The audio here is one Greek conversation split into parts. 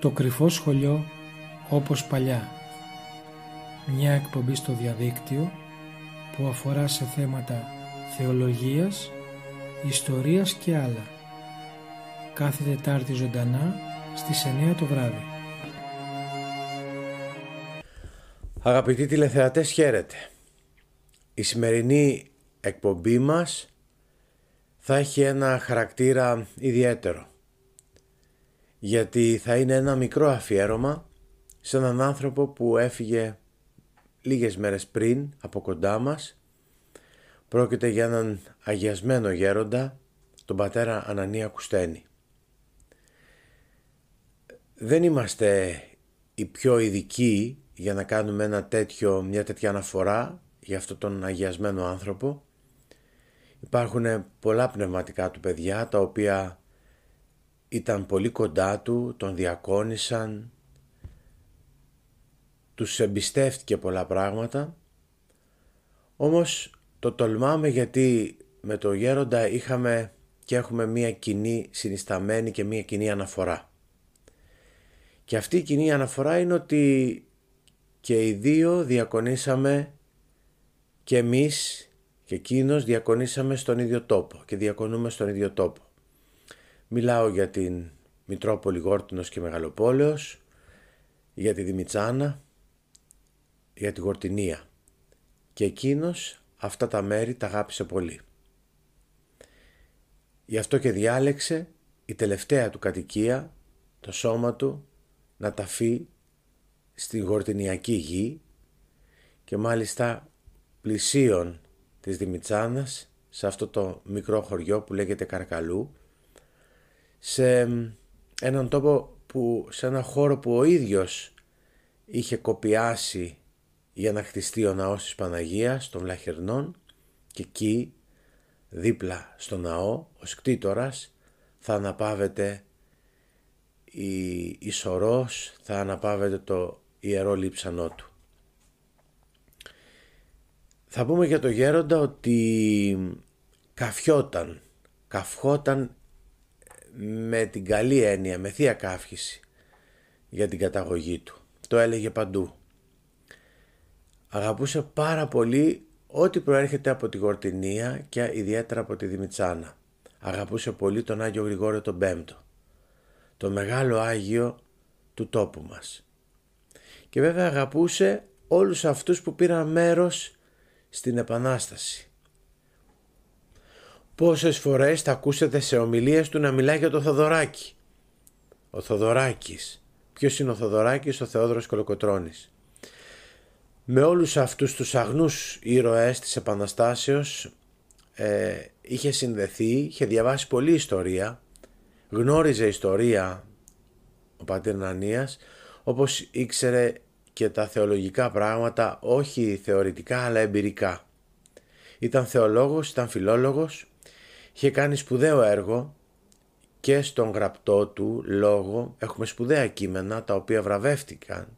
Το κρυφό σχολείο όπως παλιά. Μια εκπομπή στο διαδίκτυο που αφορά σε θέματα θεολογίας, ιστορίας και άλλα. Κάθε Τετάρτη ζωντανά στις 9 το βράδυ. Αγαπητοί τηλεθεατές χαίρετε. Η σημερινή εκπομπή μας θα έχει ένα χαρακτήρα ιδιαίτερο γιατί θα είναι ένα μικρό αφιέρωμα σε έναν άνθρωπο που έφυγε λίγες μέρες πριν από κοντά μας. Πρόκειται για έναν αγιασμένο γέροντα, τον πατέρα Ανανία Κουστένη. Δεν είμαστε οι πιο ειδικοί για να κάνουμε ένα τέτοιο, μια τέτοια αναφορά για αυτόν τον αγιασμένο άνθρωπο. Υπάρχουν πολλά πνευματικά του παιδιά τα οποία ήταν πολύ κοντά του, τον διακόνησαν, τους εμπιστεύτηκε πολλά πράγματα, όμως το τολμάμε γιατί με το γέροντα είχαμε και έχουμε μία κοινή συνισταμένη και μία κοινή αναφορά. Και αυτή η κοινή αναφορά είναι ότι και οι δύο διακονήσαμε και εμείς και εκείνος διακονήσαμε στον ίδιο τόπο και διακονούμε στον ίδιο τόπο. Μιλάω για την Μητρόπολη Γόρτινος και Μεγαλοπόλεως, για τη Δημητσάνα, για τη Γορτινία. Και εκείνος αυτά τα μέρη τα αγάπησε πολύ. Γι' αυτό και διάλεξε η τελευταία του κατοικία, το σώμα του, να ταφεί στη γορτινιακή γη και μάλιστα πλησίον της Δημητσάνας σε αυτό το μικρό χωριό που λέγεται Καρκαλού σε έναν τόπο που, σε ένα χώρο που ο ίδιος είχε κοπιάσει για να χτιστεί ο ναός της Παναγίας των Βλαχερνών και εκεί δίπλα στο ναό ως κτήτορας θα αναπάβεται η, η σωρός, θα αναπάβεται το ιερό λείψανό του. Θα πούμε για το γέροντα ότι καφιόταν, καυχόταν με την καλή έννοια, με θεία καύχηση για την καταγωγή του. Το έλεγε παντού. Αγαπούσε πάρα πολύ ό,τι προέρχεται από τη Γορτινία και ιδιαίτερα από τη Δημητσάνα. Αγαπούσε πολύ τον Άγιο Γρηγόριο τον Πέμπτο, το μεγάλο Άγιο του τόπου μας. Και βέβαια αγαπούσε όλους αυτούς που πήραν μέρος στην Επανάσταση. Πόσες φορές θα ακούσετε σε ομιλίες του να μιλάει για το Θοδωράκι. Ο Θοδωράκης. Ποιος είναι ο Θοδωράκης, ο Θεόδωρος Κολοκοτρώνης. Με όλους αυτούς τους αγνούς ήρωες της Επαναστάσεως ε, είχε συνδεθεί, είχε διαβάσει πολλή ιστορία, γνώριζε ιστορία ο πατήρ Νανίας, όπως ήξερε και τα θεολογικά πράγματα, όχι θεωρητικά αλλά εμπειρικά. Ήταν θεολόγος, ήταν φιλόλογος, Είχε κάνει σπουδαίο έργο και στον γραπτό του λόγο έχουμε σπουδαία κείμενα τα οποία βραβεύτηκαν.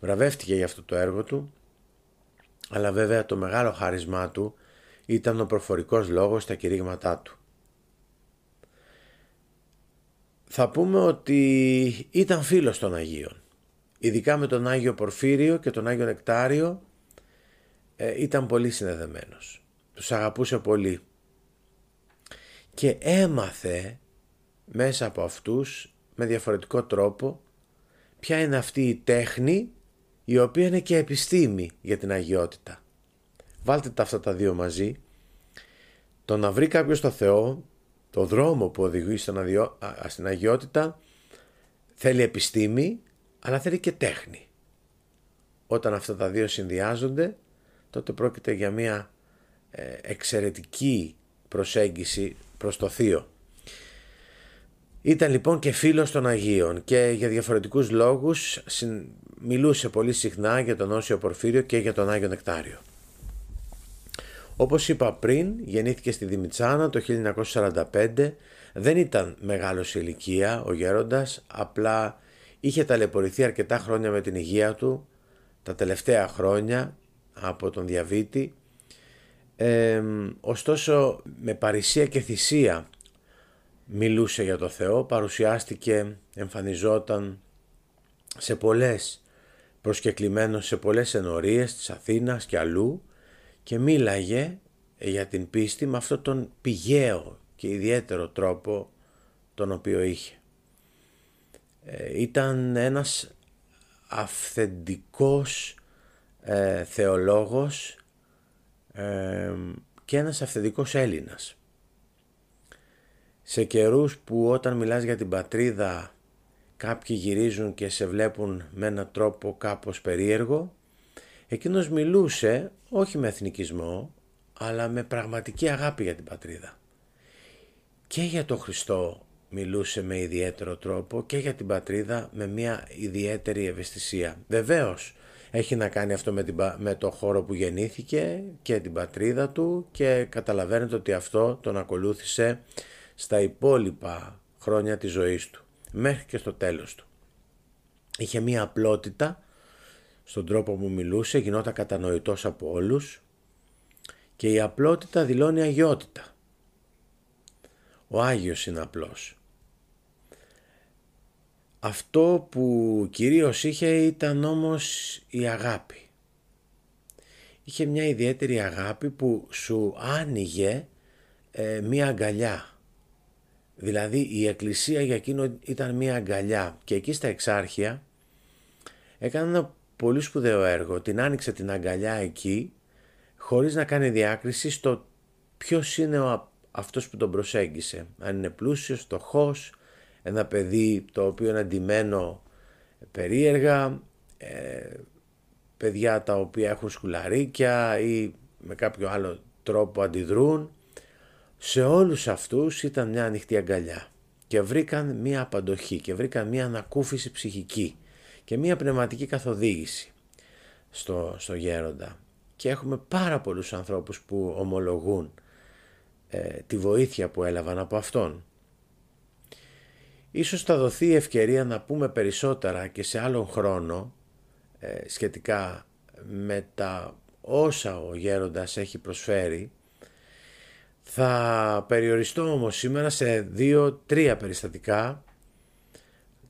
Βραβεύτηκε για αυτό το έργο του, αλλά βέβαια το μεγάλο χάρισμά του ήταν ο προφορικός λόγος στα κηρύγματά του. Θα πούμε ότι ήταν φίλος των Αγίων. Ειδικά με τον Άγιο Πορφύριο και τον Άγιο Νεκτάριο ε, ήταν πολύ συνδεδεμένος. Τους αγαπούσε πολύ και έμαθε μέσα από αυτούς με διαφορετικό τρόπο ποια είναι αυτή η τέχνη η οποία είναι και επιστήμη για την αγιότητα. Βάλτε τα αυτά τα δύο μαζί. Το να βρει κάποιος το Θεό, το δρόμο που οδηγεί στην αγιότητα θέλει επιστήμη αλλά θέλει και τέχνη. Όταν αυτά τα δύο συνδυάζονται τότε πρόκειται για μια ε, εξαιρετική προσέγγιση προς το Θείο. Ήταν λοιπόν και φίλος των Αγίων και για διαφορετικούς λόγους μιλούσε πολύ συχνά για τον Όσιο Πορφύριο και για τον Άγιο Νεκτάριο. Όπως είπα πριν, γεννήθηκε στη Δημητσάνα το 1945, δεν ήταν μεγάλος ηλικία ο γέροντας, απλά είχε ταλαιπωρηθεί αρκετά χρόνια με την υγεία του, τα τελευταία χρόνια από τον διαβήτη ωστόσο με παρησία και θυσία μιλούσε για το Θεό, παρουσιάστηκε, εμφανιζόταν σε πολλές προσκεκλημένος σε πολλές ενορίες της Αθήνας και αλλού και μίλαγε για την πίστη με αυτόν τον πηγαίο και ιδιαίτερο τρόπο τον οποίο είχε. Ε, ήταν ένας αυθεντικός ε, θεολόγος ε, και ένας αυθεντικός Έλληνας. Σε καιρούς που όταν μιλάς για την πατρίδα κάποιοι γυρίζουν και σε βλέπουν με έναν τρόπο κάπως περίεργο, εκείνος μιλούσε όχι με εθνικισμό, αλλά με πραγματική αγάπη για την πατρίδα. Και για τον Χριστό μιλούσε με ιδιαίτερο τρόπο και για την πατρίδα με μια ιδιαίτερη ευαισθησία. Βεβαίως έχει να κάνει αυτό με, την, με το χώρο που γεννήθηκε και την πατρίδα του και καταλαβαίνετε ότι αυτό τον ακολούθησε στα υπόλοιπα χρόνια της ζωής του μέχρι και στο τέλος του. Είχε μία απλότητα στον τρόπο που μιλούσε, γινόταν κατανοητός από όλους και η απλότητα δηλώνει αγιότητα. Ο Άγιος είναι απλός. Αυτό που κυρίως είχε ήταν όμως η αγάπη. Είχε μια ιδιαίτερη αγάπη που σου άνοιγε ε, μια αγκαλιά Δηλαδή η εκκλησία για εκείνο ήταν μια αγκαλιά και εκεί στα εξάρχεια έκανε ένα πολύ σπουδαίο έργο. Την άνοιξε την αγκαλιά εκεί χωρίς να κάνει διάκριση στο ποιος είναι ο, αυτός που τον προσέγγισε. Αν είναι πλούσιος, φτωχός, ένα παιδί το οποίο είναι αντιμένο περίεργα, ε, παιδιά τα οποία έχουν σκουλαρίκια ή με κάποιο άλλο τρόπο αντιδρούν σε όλους αυτούς ήταν μια ανοιχτή αγκαλιά και βρήκαν μια απαντοχή και βρήκαν μια ανακούφιση ψυχική και μια πνευματική καθοδήγηση στο, στο γέροντα. Και έχουμε πάρα πολλούς ανθρώπους που ομολογούν ε, τη βοήθεια που έλαβαν από αυτόν. Ίσως θα δοθεί η ευκαιρία να πούμε περισσότερα και σε άλλον χρόνο ε, σχετικά με τα όσα ο γέροντας έχει προσφέρει θα περιοριστώ όμως σήμερα σε δύο-τρία περιστατικά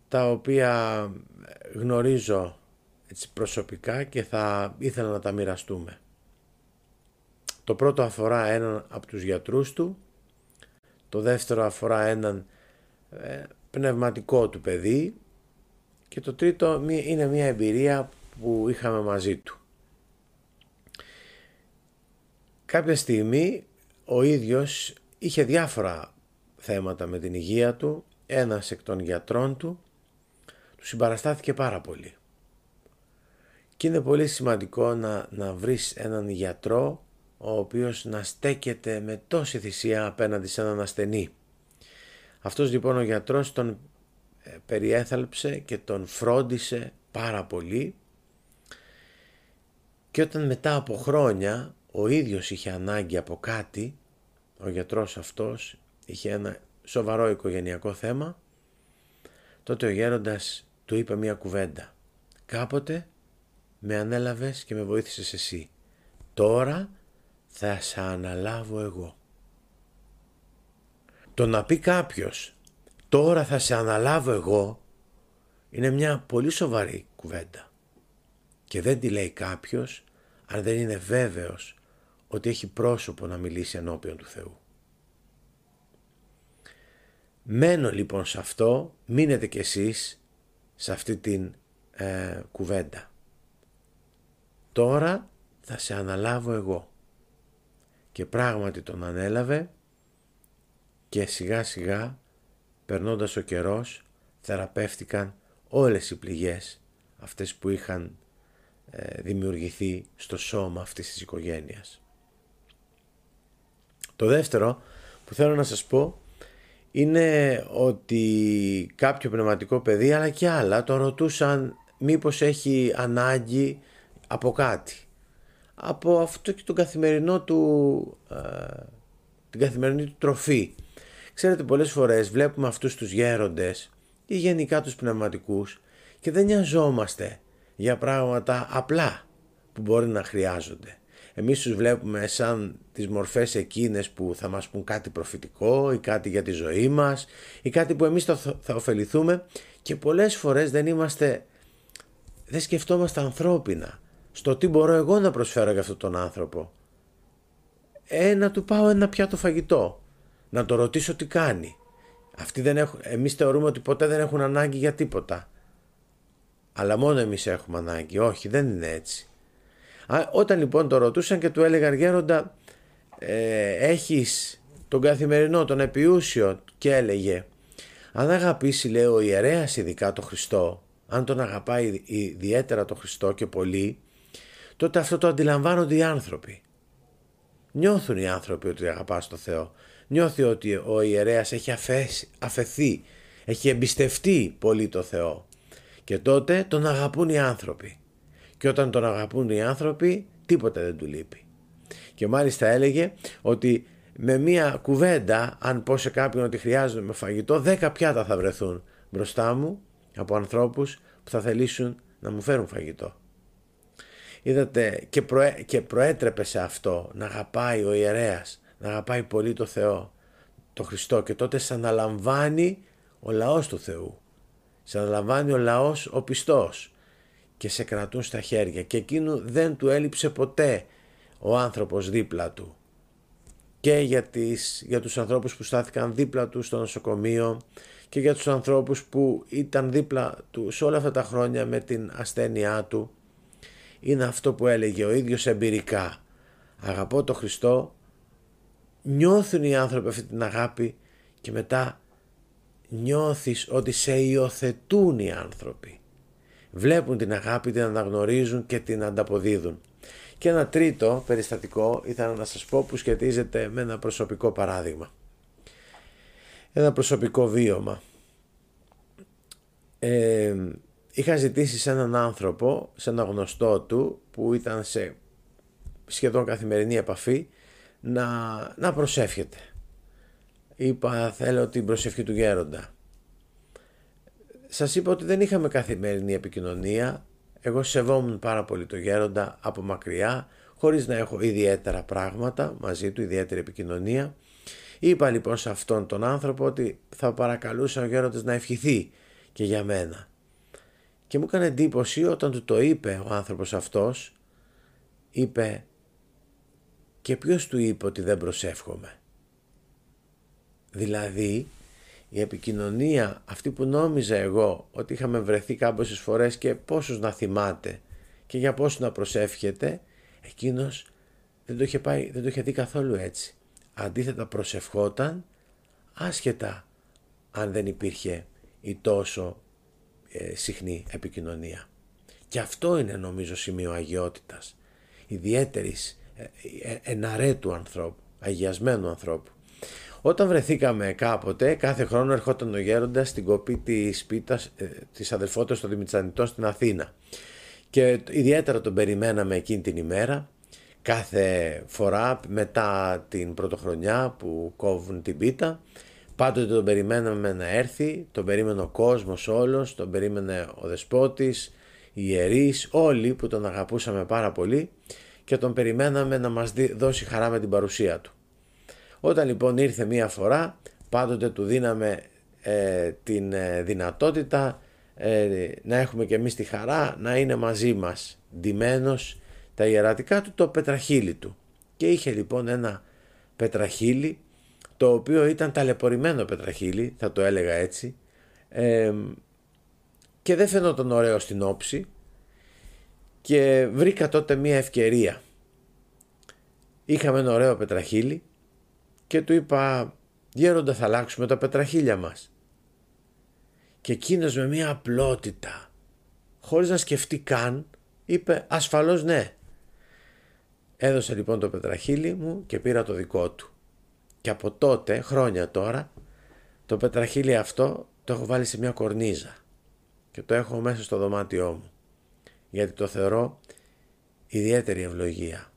τα οποία γνωρίζω έτσι προσωπικά και θα ήθελα να τα μοιραστούμε. Το πρώτο αφορά έναν από τους γιατρούς του, το δεύτερο αφορά έναν ε, πνευματικό του παιδί και το τρίτο είναι μια εμπειρία που είχαμε μαζί του. Κάποια στιγμή ο ίδιος είχε διάφορα θέματα με την υγεία του, ένας εκ των γιατρών του του συμπαραστάθηκε πάρα πολύ. Και είναι πολύ σημαντικό να, να βρεις έναν γιατρό ο οποίος να στέκεται με τόση θυσία απέναντι σε έναν ασθενή. Αυτός λοιπόν ο γιατρός τον ε, περιέθαλψε και τον φρόντισε πάρα πολύ και όταν μετά από χρόνια ο ίδιος είχε ανάγκη από κάτι, ο γιατρός αυτός είχε ένα σοβαρό οικογενειακό θέμα, τότε ο γέροντας του είπε μια κουβέντα. Κάποτε με ανέλαβες και με βοήθησες εσύ. Τώρα θα σε αναλάβω εγώ. Το να πει κάποιος τώρα θα σε αναλάβω εγώ είναι μια πολύ σοβαρή κουβέντα. Και δεν τη λέει κάποιος αν δεν είναι βέβαιος ότι έχει πρόσωπο να μιλήσει ενώπιον του Θεού. Μένω λοιπόν σε αυτό, μείνετε κι εσείς σε αυτή την ε, κουβέντα. Τώρα θα σε αναλάβω εγώ. Και πράγματι τον ανέλαβε και σιγά σιγά περνώντας ο καιρός θεραπεύτηκαν όλες οι πληγές αυτές που είχαν ε, δημιουργηθεί στο σώμα αυτής της οικογένειας. Το δεύτερο που θέλω να σας πω είναι ότι κάποιο πνευματικό παιδί αλλά και άλλα το ρωτούσαν μήπως έχει ανάγκη από κάτι. Από αυτό και τον καθημερινό του, ε, την καθημερινή του τροφή. Ξέρετε πολλές φορές βλέπουμε αυτούς τους γέροντες ή γενικά τους πνευματικούς και δεν νοιαζόμαστε για πράγματα απλά που μπορεί να χρειάζονται. εμείς τους βλέπουμε σαν τις μορφές εκείνες που θα μας πούν κάτι προφητικό ή κάτι για τη ζωή μας ή κάτι που εμείς θα ωφεληθούμε και πολλές φορές δεν είμαστε, δεν σκεφτόμαστε ανθρώπινα στο τι μπορώ εγώ να προσφέρω για αυτόν τον άνθρωπο. Ε, να του πάω ένα πιάτο φαγητό, να το ρωτήσω τι κάνει. Αυτοί δεν έχουν, εμείς θεωρούμε ότι ποτέ δεν έχουν ανάγκη για τίποτα. Αλλά μόνο εμείς έχουμε ανάγκη. Όχι, δεν είναι έτσι. όταν λοιπόν το ρωτούσαν και του έλεγαν γέροντα ε, έχεις τον καθημερινό, τον επιούσιο και έλεγε αν αγαπήσει λέει ο ιερέας ειδικά το Χριστό αν τον αγαπάει ιδιαίτερα το Χριστό και πολύ τότε αυτό το αντιλαμβάνονται οι άνθρωποι. Νιώθουν οι άνθρωποι ότι αγαπάς το Θεό. Νιώθει ότι ο ιερέας έχει αφέσει, αφαιθεί, έχει εμπιστευτεί πολύ το Θεό. Και τότε τον αγαπούν οι άνθρωποι. Και όταν τον αγαπούν οι άνθρωποι τίποτα δεν του λείπει. Και μάλιστα έλεγε ότι με μία κουβέντα αν πω σε κάποιον ότι χρειάζομαι με φαγητό δέκα πιάτα θα βρεθούν μπροστά μου από ανθρώπους που θα θελήσουν να μου φέρουν φαγητό. Είδατε και, προέ, και προέτρεπε σε αυτό να αγαπάει ο ιερέας, να αγαπάει πολύ το Θεό, το Χριστό και τότε σε αναλαμβάνει ο λαός του Θεού. Σε αναλαμβάνει ο λαός ο πιστός και σε κρατούν στα χέρια και εκείνου δεν του έλειψε ποτέ ο άνθρωπος δίπλα του και για, τις, για τους ανθρώπους που στάθηκαν δίπλα του στο νοσοκομείο και για τους ανθρώπους που ήταν δίπλα του σε όλα αυτά τα χρόνια με την ασθένειά του είναι αυτό που έλεγε ο ίδιος εμπειρικά. Αγαπώ το Χριστό, νιώθουν οι άνθρωποι αυτή την αγάπη και μετά νιώθεις ότι σε υιοθετούν οι άνθρωποι. Βλέπουν την αγάπη, την αναγνωρίζουν και την ανταποδίδουν. Και ένα τρίτο περιστατικό ήθελα να σας πω που σχετίζεται με ένα προσωπικό παράδειγμα. Ένα προσωπικό βίωμα. Ε, είχα ζητήσει σε έναν άνθρωπο, σε ένα γνωστό του που ήταν σε σχεδόν καθημερινή επαφή να, να προσεύχεται. Είπα θέλω την προσευχή του γέροντα. Σας είπα ότι δεν είχαμε καθημερινή επικοινωνία. Εγώ σεβόμουν πάρα πολύ το γέροντα από μακριά, χωρίς να έχω ιδιαίτερα πράγματα μαζί του, ιδιαίτερη επικοινωνία. Είπα λοιπόν σε αυτόν τον άνθρωπο ότι θα παρακαλούσα ο γέροντας να ευχηθεί και για μένα. Και μου έκανε εντύπωση όταν του το είπε ο άνθρωπος αυτός, είπε και ποιος του είπε ότι δεν προσεύχομαι; Δηλαδή η επικοινωνία αυτή που νόμιζα εγώ ότι είχαμε βρεθεί κάμποσες φορές και πόσους να θυμάται και για πόσους να προσεύχεται, εκείνος δεν το είχε, πάει, δεν το είχε δει καθόλου έτσι. Αντίθετα προσευχόταν άσχετα αν δεν υπήρχε η τόσο ε, συχνή επικοινωνία. Και αυτό είναι νομίζω σημείο αγιότητας, ιδιαίτερης ε, ε, εναρέτου ανθρώπου, αγιασμένου ανθρώπου. Όταν βρεθήκαμε κάποτε, κάθε χρόνο ερχόταν ο γέροντας στην κοπή της πίτας ε, της αδελφότητας των Δημητσανιτών στην Αθήνα. Και ιδιαίτερα τον περιμέναμε εκείνη την ημέρα, κάθε φορά μετά την πρωτοχρονιά που κόβουν την πίτα, Πάντοτε τον περιμέναμε να έρθει, τον περίμενε ο κόσμος όλος, τον περίμενε ο δεσπότης, οι ιερείς, όλοι που τον αγαπούσαμε πάρα πολύ και τον περιμέναμε να μας δώσει χαρά με την παρουσία του. Όταν λοιπόν ήρθε μία φορά, πάντοτε του δίναμε ε, την ε, δυνατότητα ε, να έχουμε και εμείς τη χαρά να είναι μαζί μας, ντυμένος τα ιερατικά του το πετραχύλι του. Και είχε λοιπόν ένα πετραχύλι το οποίο ήταν ταλαιπωρημένο πετραχύλι, θα το έλεγα έτσι, και δεν φαινόταν ωραίο στην όψη και βρήκα τότε μία ευκαιρία. Είχαμε ένα ωραίο πετραχύλι και του είπα «Γέροντα θα αλλάξουμε τα πετραχύλια μας». Και εκείνος με μία απλότητα, χωρίς να σκεφτεί καν, είπε «Ασφαλώς ναι». Έδωσε λοιπόν το πετραχύλι μου και πήρα το δικό του. Και από τότε, χρόνια τώρα, το πετραχύλι αυτό το έχω βάλει σε μια κορνίζα και το έχω μέσα στο δωμάτιό μου γιατί το θεωρώ ιδιαίτερη ευλογία.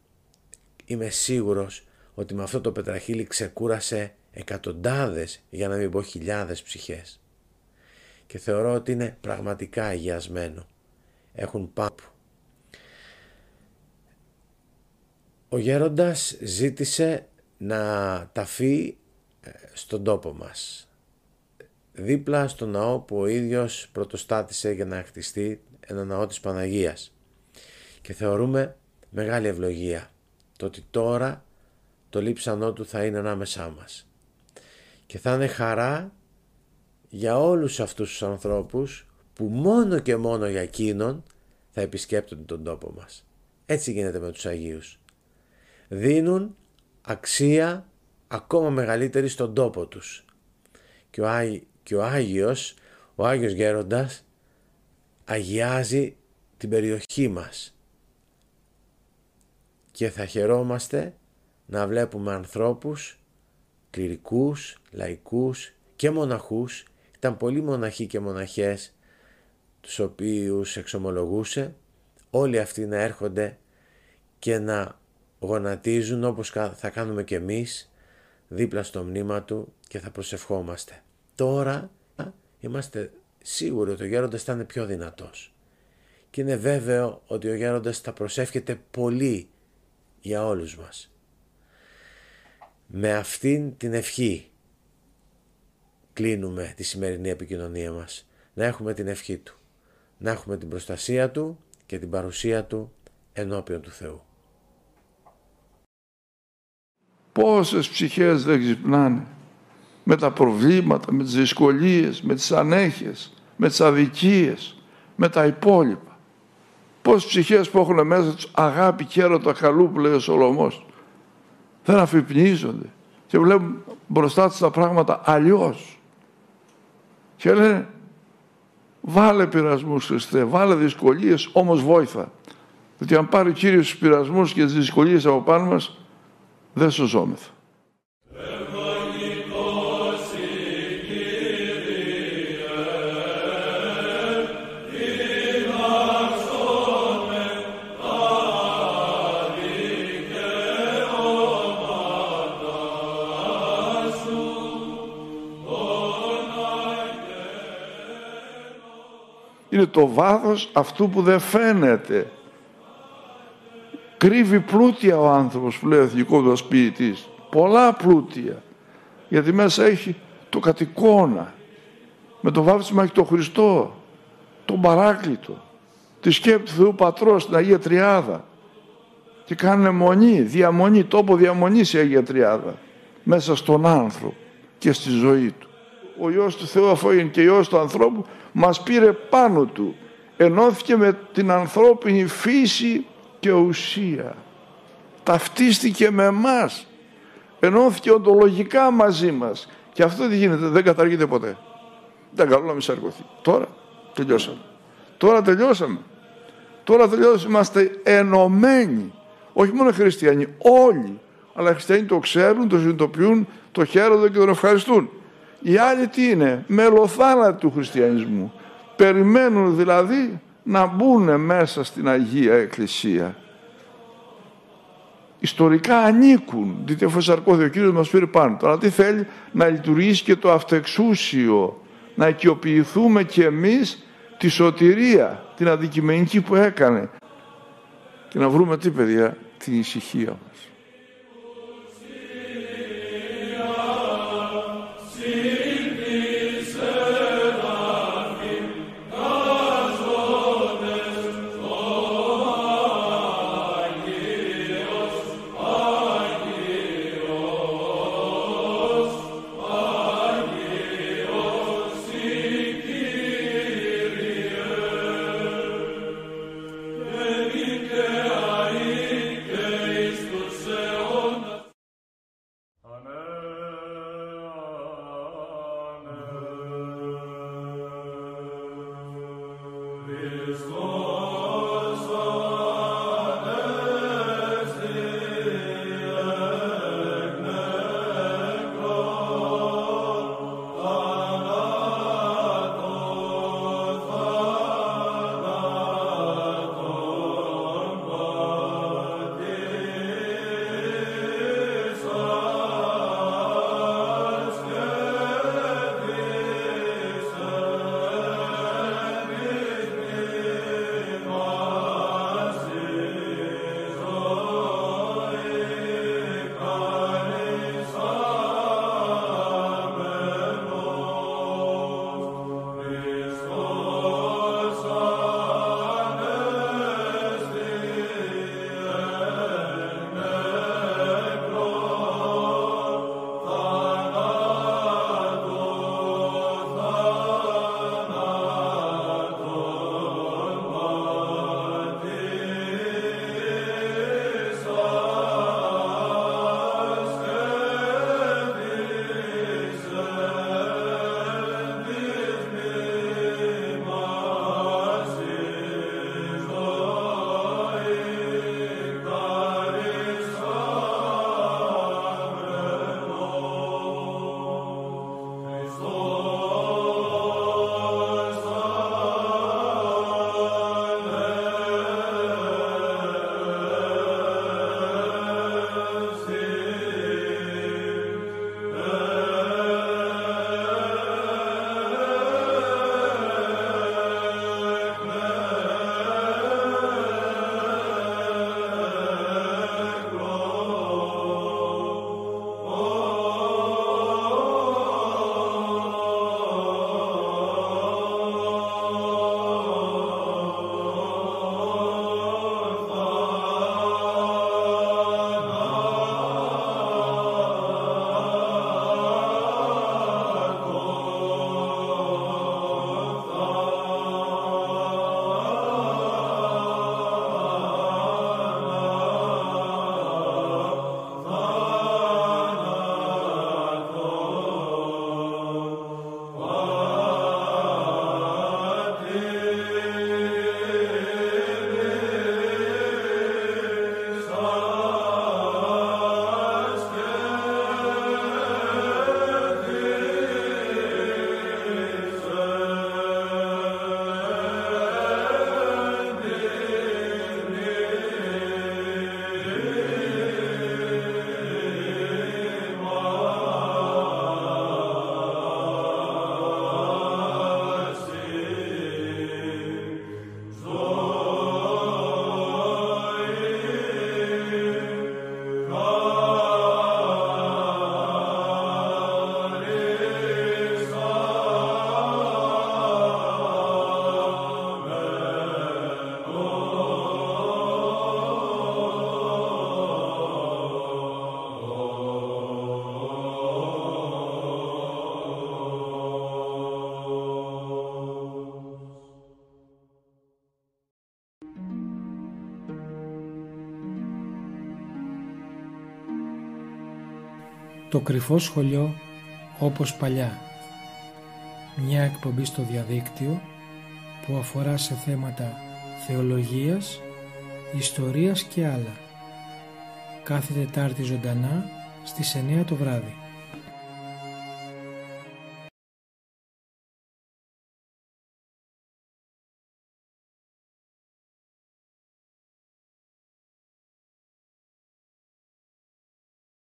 Είμαι σίγουρος ότι με αυτό το πετραχύλι ξεκούρασε εκατοντάδες για να μην πω χιλιάδες ψυχές και θεωρώ ότι είναι πραγματικά αγιασμένο. Έχουν πάπου. Ο γέροντας ζήτησε να ταφεί ε, στον τόπο μας, δίπλα στο ναό που ο ίδιος πρωτοστάτησε για να χτιστεί ένα ναό της Παναγίας. Και θεωρούμε μεγάλη ευλογία το ότι τώρα το λείψανό του θα είναι ανάμεσά μας. Και θα είναι χαρά για όλους αυτούς τους ανθρώπους που μόνο και μόνο για εκείνον θα επισκέπτονται τον τόπο μας. Έτσι γίνεται με τους Αγίους. Δίνουν αξία ακόμα μεγαλύτερη στον τόπο τους. Και ο, και ο Άγιος, ο Άγιος Γέροντας, αγιάζει την περιοχή μας. Και θα χαιρόμαστε να βλέπουμε ανθρώπους, κληρικούς, λαϊκούς και μοναχούς, ήταν πολλοί μοναχοί και μοναχές τους οποίους εξομολογούσε, όλοι αυτοί να έρχονται και να γονατίζουν όπως θα κάνουμε και εμείς δίπλα στο μνήμα του και θα προσευχόμαστε. Τώρα είμαστε σίγουροι ότι ο γέροντας θα είναι πιο δυνατός και είναι βέβαιο ότι ο γέροντας θα προσεύχεται πολύ για όλους μας. Με αυτήν την ευχή κλείνουμε τη σημερινή επικοινωνία μας. Να έχουμε την ευχή Του. Να έχουμε την προστασία Του και την παρουσία Του ενώπιον του Θεού. Πόσες ψυχές δεν ξυπνάνε; Με τα προβλήματα, με τις δυσκολίες, με τις ανέχειες, με τις αδικίες, με τα υπόλοιπα. Πόσες ψυχές που έχουν μέσα τους αγάπη και έρωτα καλού που λέει ο Σολομός δεν αφυπνίζονται και βλέπουν μπροστά τους τα πράγματα αλλιώς. Και λένε βάλε πειρασμούς Χριστέ, βάλε δυσκολίες, όμως βόηθα. Γιατί αν πάρει ο Κύριος τους πειρασμούς και τις δυσκολίες από πάνω μας, δεν σωζόμεθα. είναι το βάθος αυτού που δεν φαίνεται. Κρύβει πλούτια ο άνθρωπος που λέει ο εθνικός ποιητής. Πολλά πλούτια. Γιατί μέσα έχει το κατοικώνα. Με το βάφτισμα έχει το Χριστό. Τον παράκλητο. Τη σκέπη του Θεού Πατρός στην Αγία Τριάδα. Και κάνουν μονή, διαμονή, τόπο διαμονής η Αγία Τριάδα. Μέσα στον άνθρωπο και στη ζωή του. Ο Υιός του Θεού αφού είναι και Υιός του ανθρώπου μας πήρε πάνω του. Ενώθηκε με την ανθρώπινη φύση και ουσία. Ταυτίστηκε με εμάς. Ενώθηκε οντολογικά μαζί μας. Και αυτό τι γίνεται, δεν καταργείται ποτέ. Δεν καλό να μην σαρκωθεί. Τώρα τελειώσαμε. Τώρα τελειώσαμε. Τώρα τελειώσαμε. Είμαστε ενωμένοι. Όχι μόνο χριστιανοί, όλοι. Αλλά οι χριστιανοί το ξέρουν, το συνειδητοποιούν, το χαίρονται και τον ευχαριστούν. Οι άλλοι τι είναι, μελοθάνατοι του χριστιανισμού. Περιμένουν δηλαδή να μπουν μέσα στην Αγία Εκκλησία. Ιστορικά ανήκουν, δείτε εφόσον σαρκώθηκε ο Κύριος μας πήρε πάνω. Τώρα τι θέλει; Να λειτουργήσει και το αυτεξούσιο, να οικειοποιηθούμε και εμείς τη σωτηρία, την αντικειμενική που έκανε. Και να βρούμε τι παιδιά, την ησυχία Το κρυφό σχολείο όπως παλιά. Μια εκπομπή στο διαδίκτυο που αφορά σε θέματα θεολογίας, ιστορίας και άλλα. Κάθε Τετάρτη ζωντανά στις 9 το βράδυ.